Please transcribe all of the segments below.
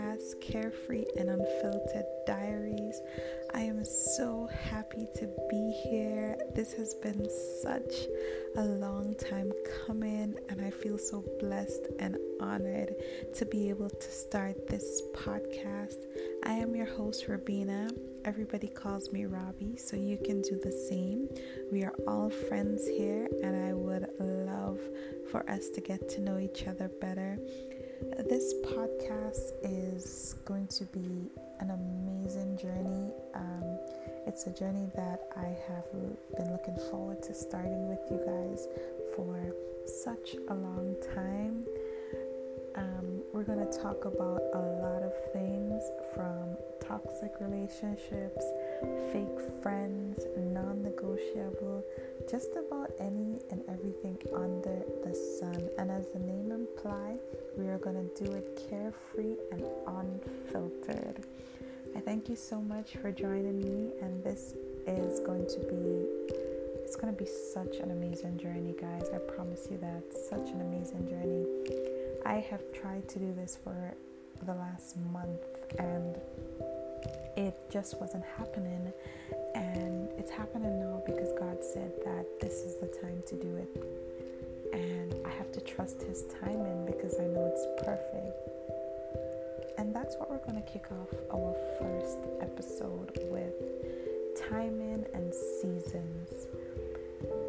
podcast, Carefree and Unfiltered Diaries. I am so happy to be here. This has been such a long time coming, and I feel so blessed and honored to be able to start this podcast. I am your host, Rabina. Everybody calls me Robbie, so you can do the same. We are all friends here, and I would love for us to get to know each other better. This podcast is going to be an amazing journey. Um, it's a journey that I have been looking forward to starting with you guys for such a long time. Um, we're going to talk about a lot of things from toxic relationships, fake friends, non negotiable, just about any and everything under the sun. And as the name implies, we are going to do it carefree and unfiltered. I thank you so much for joining me, and this is going to be it's going to be such an amazing journey, guys. I promise you that. Such an amazing journey. I have tried to do this for the last month and it just wasn't happening. And it's happening now because God said that this is the time to do it. And I have to trust His timing because I know it's perfect. And that's what we're going to kick off our first episode with timing and seasons.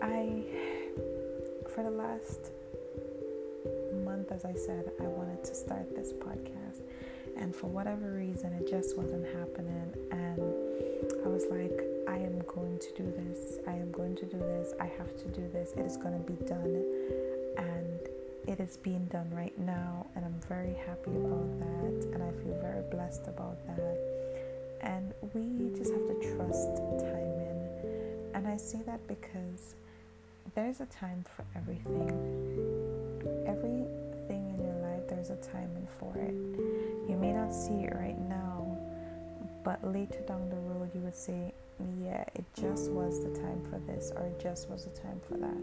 I, for the last month, as I said, I wanted to start this podcast. And for whatever reason, it just wasn't happening. And I was like, I am going to do this. I am going to do this. I have to do this. It is going to be done. And it is being done right now. And I'm very happy about that. And I feel very blessed about that. And we just have to trust timing. And I say that because there's a time for everything. Life, there's a timing for it. You may not see it right now, but later down the road, you would say, Yeah, it just was the time for this, or it just was the time for that.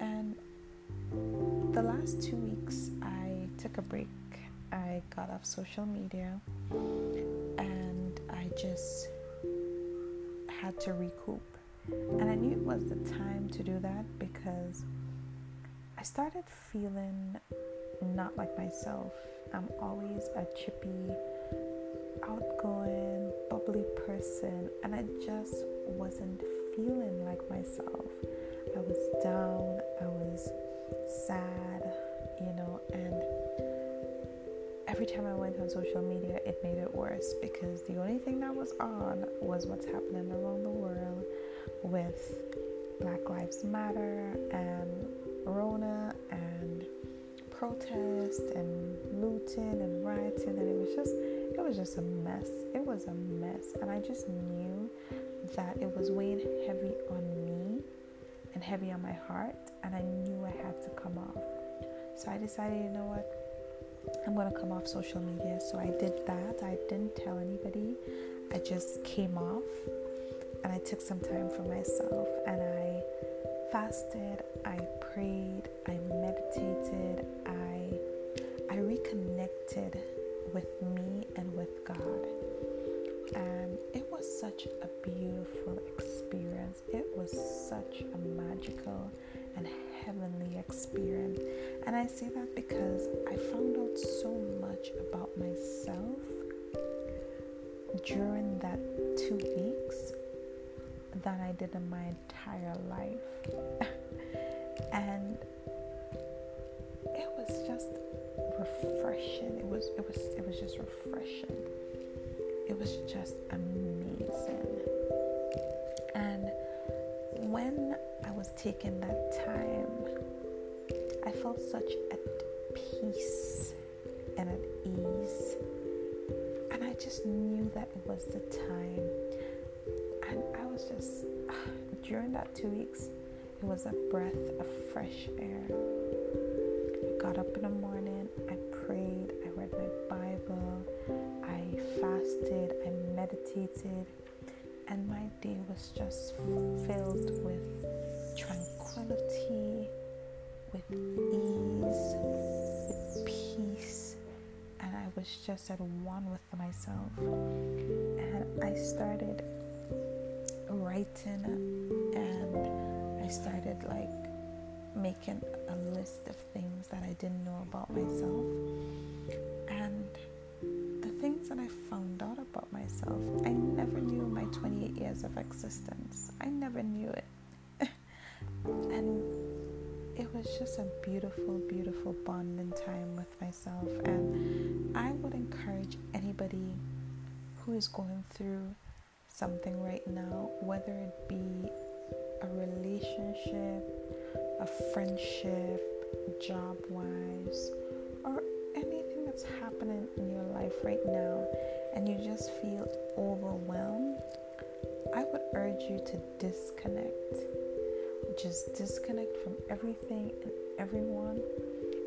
And the last two weeks, I took a break. I got off social media and I just had to recoup and I knew it was the time to do that because I started feeling not like myself. I'm always a chippy, outgoing, bubbly person, and I just wasn't feeling like myself. I was down, I was sad, you know, and every time I went on social media, it made it worse because the only thing that was on was what's happening around the world with Black Lives Matter and Rona and protest and looting and rioting and it was just it was just a mess. It was a mess and I just knew that it was weighing heavy on me and heavy on my heart and I knew I had to come off. So I decided, you know what? I'm gonna come off social media. So I did that. I didn't tell anybody. I just came off and I took some time for myself and I fasted, I prayed, I meditated, I I reconnected with me and with God. And it was such a beautiful experience. It was such a magical and heavenly experience. And I say that because I found out so much about myself during that two weeks than I did in my entire life. and it was just refreshing. It was it was it was just refreshing. It was just amazing. And when I was taking that time, I felt such at peace and at ease. And I just knew that it was the time and I was just, during that two weeks, it was a breath of fresh air. I got up in the morning, I prayed, I read my Bible, I fasted, I meditated, and my day was just filled with tranquility, with ease, with peace, and I was just at one with myself. And I started writing and I started like making a list of things that I didn't know about myself. And the things that I found out about myself, I never knew my 28 years of existence. I never knew it. and it was just a beautiful, beautiful bonding time with myself. And I would encourage anybody who is going through something right now, whether it be a relationship, a friendship, job wise, or anything that's happening in your life right now, and you just feel overwhelmed, I would urge you to disconnect. Just disconnect from everything and everyone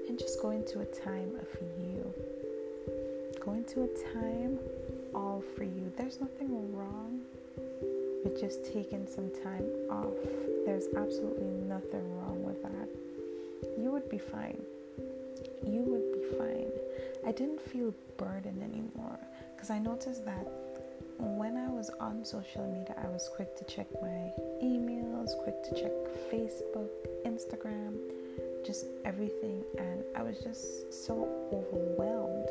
and just go into a time of you. Go into a time all for you. There's nothing wrong with just taking some time off. There's absolutely nothing wrong with that. You would be fine. You would be fine. I didn't feel burdened anymore because I noticed that when I was on social media, I was quick to check my emails, quick to check Facebook, Instagram, just everything, and I was just so overwhelmed.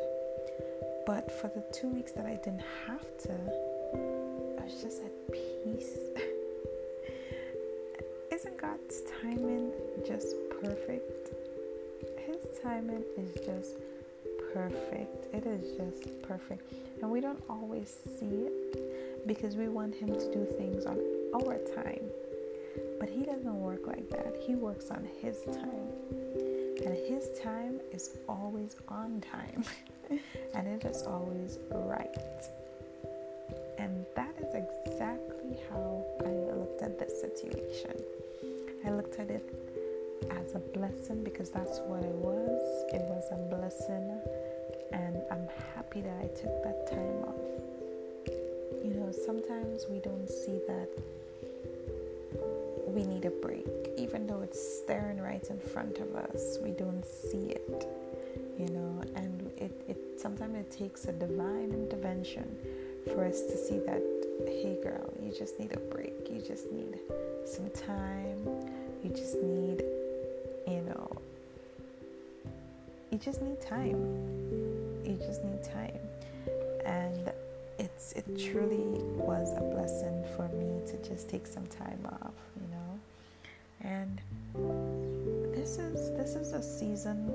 But for the two weeks that I didn't have to, I was just at peace. Isn't God's timing just perfect? His timing is just perfect. It is just perfect. And we don't always see it because we want Him to do things on our time. But He doesn't work like that. He works on His time. And His time is always on time. and it is always right. And that is exactly how I looked at this situation. I looked at it as a blessing because that's what it was. It was a blessing, and I'm happy that I took that time off. You know, sometimes we don't see that we need a break, even though it's staring right in front of us. We don't see it, you know, sometimes it takes a divine intervention for us to see that, hey, girl, you just need a break. You just need some time. You just need you know, you just need time. You just need time. And it's it truly was a blessing for me to just take some time off, you know. And this is this is a season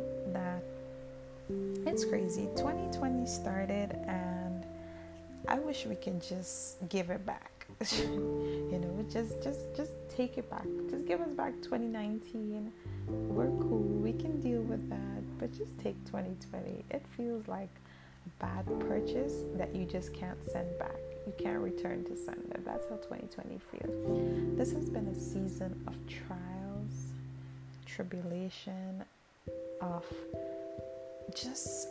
it's crazy. 2020 started and I wish we can just give it back. you know, just just just take it back. Just give us back 2019 we're cool, we can deal with that, but just take 2020. It feels like a bad purchase that you just can't send back. You can't return to sender. That's how 2020 feels. This has been a season of trials, tribulation, of just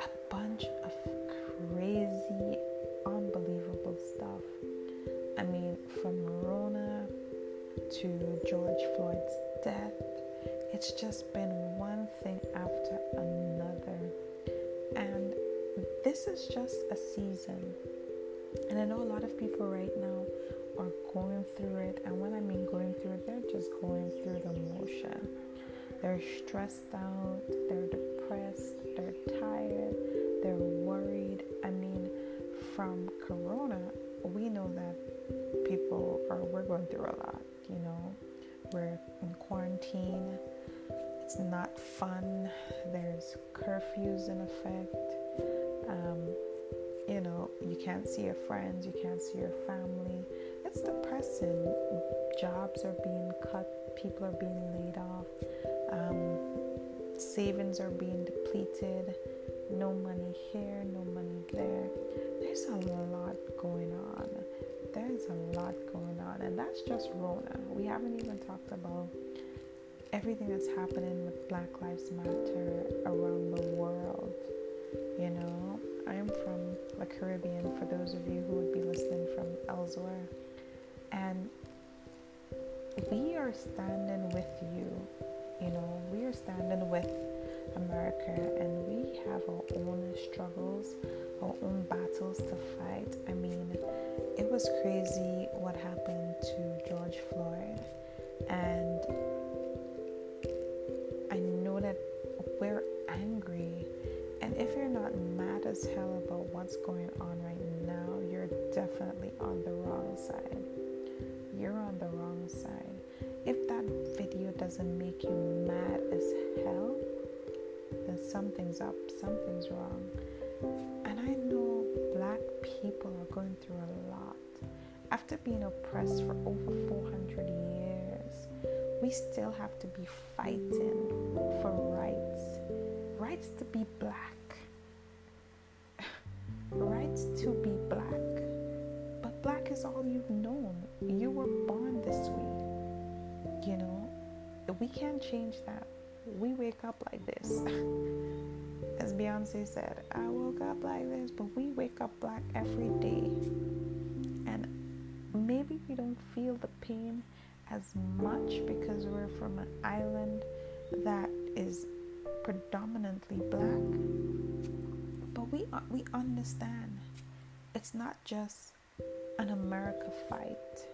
a bunch of crazy, unbelievable stuff. I mean, from Rona to George Floyd's death it's just been one thing after another. And this is just a season. And I know a lot of people right now are going through it. And when I mean going through it, they're just going through the motion. They're stressed out, they're Corona, we know that people are, we're going through a lot, you know. We're in quarantine it's not fun. There's curfews in effect. Um, you know, you can't see your friends, you can't see your family. It's depressing. Jobs are being cut, people are being laid off, um, savings are being depleted. No money here, no money there. There's a lot going on. There's a lot going on, and that's just Rona. We haven't even talked about everything that's happening with Black Lives Matter around the world. You know, I am from the Caribbean, for those of you who would be listening from elsewhere. And we are standing with you. You know, we are standing with America and we have our own struggles, our own battles to fight. I mean, it was crazy what happened to George Floyd, and I know that we're angry. And if you're not mad as hell about what's going on right now, you're definitely on the wrong side. You're on the wrong side. If that video doesn't make you mad as hell, something's up, something's wrong. And I know black people are going through a lot. After being oppressed for over 400 years, we still have to be fighting for rights. Rights to be black. rights to be black. But black is all you've known. You were born this way. You know, we can't change that we wake up like this. As Beyonce said, I woke up like this, but we wake up black every day. And maybe we don't feel the pain as much because we're from an island that is predominantly black. But we we understand it's not just an America fight.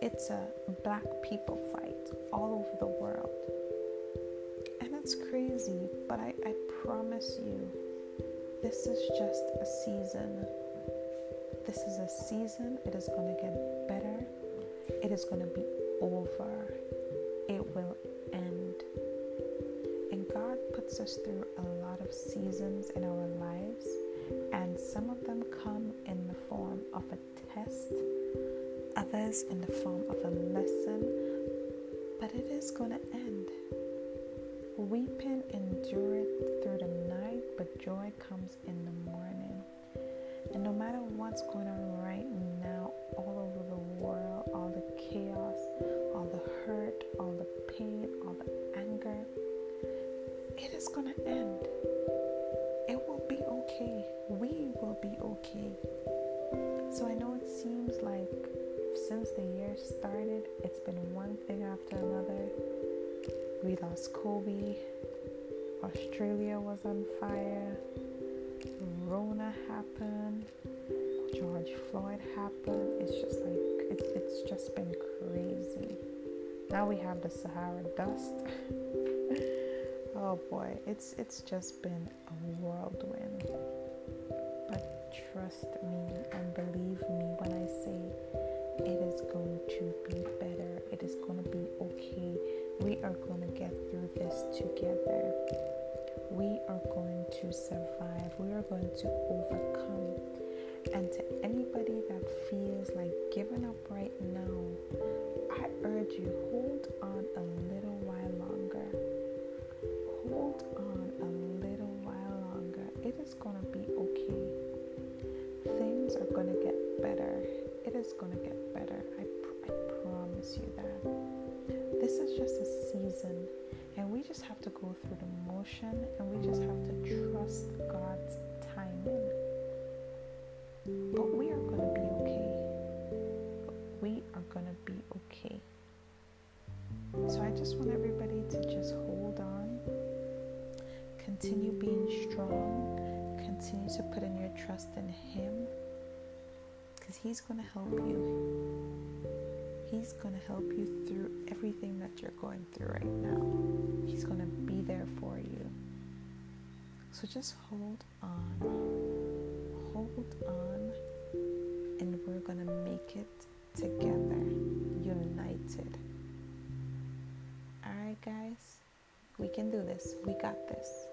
It's a black people fight all over the world it's crazy, but I, I promise you, this is just a season. This is a season. It is going to get better. It is going to be over. It will end. And God puts us through a lot of seasons in our lives, and some of them come in the form of a test, others in the form of a lesson, but it is going to end. Weeping endureth through the night, but joy comes in the morning. And no matter what's going on right now, all over the world, all the chaos, all the hurt, all the pain, all the anger, it is going to end. It will be okay. We will be okay. So I know it seems like since the year started, it's been one thing after another we lost Kobe. Australia was on fire. Rona happened. George Floyd happened. It's just like it's it's just been crazy. Now we have the Sahara dust. oh boy, it's it's just been a whirlwind. But trust me and believe me when I say it is going to be better. It is going to be okay we are going to get through this together. We are going to survive. We are going to overcome. And to anybody that feels like giving up right now, I urge you hold on a little while longer. Hold on a little while longer. It is going to be okay. Things are going to get better. It is going to get better. I, pr- I promise you that. This is just a season, and we just have to go through the motion and we just have to trust God's timing. But we are going to be okay. We are going to be okay. So I just want everybody to just hold on, continue being strong, continue to put in your trust in Him because He's going to help you. He's going to help you through everything that you're going through right now. He's going to be there for you. So just hold on. Hold on. And we're going to make it together, united. All right, guys? We can do this. We got this.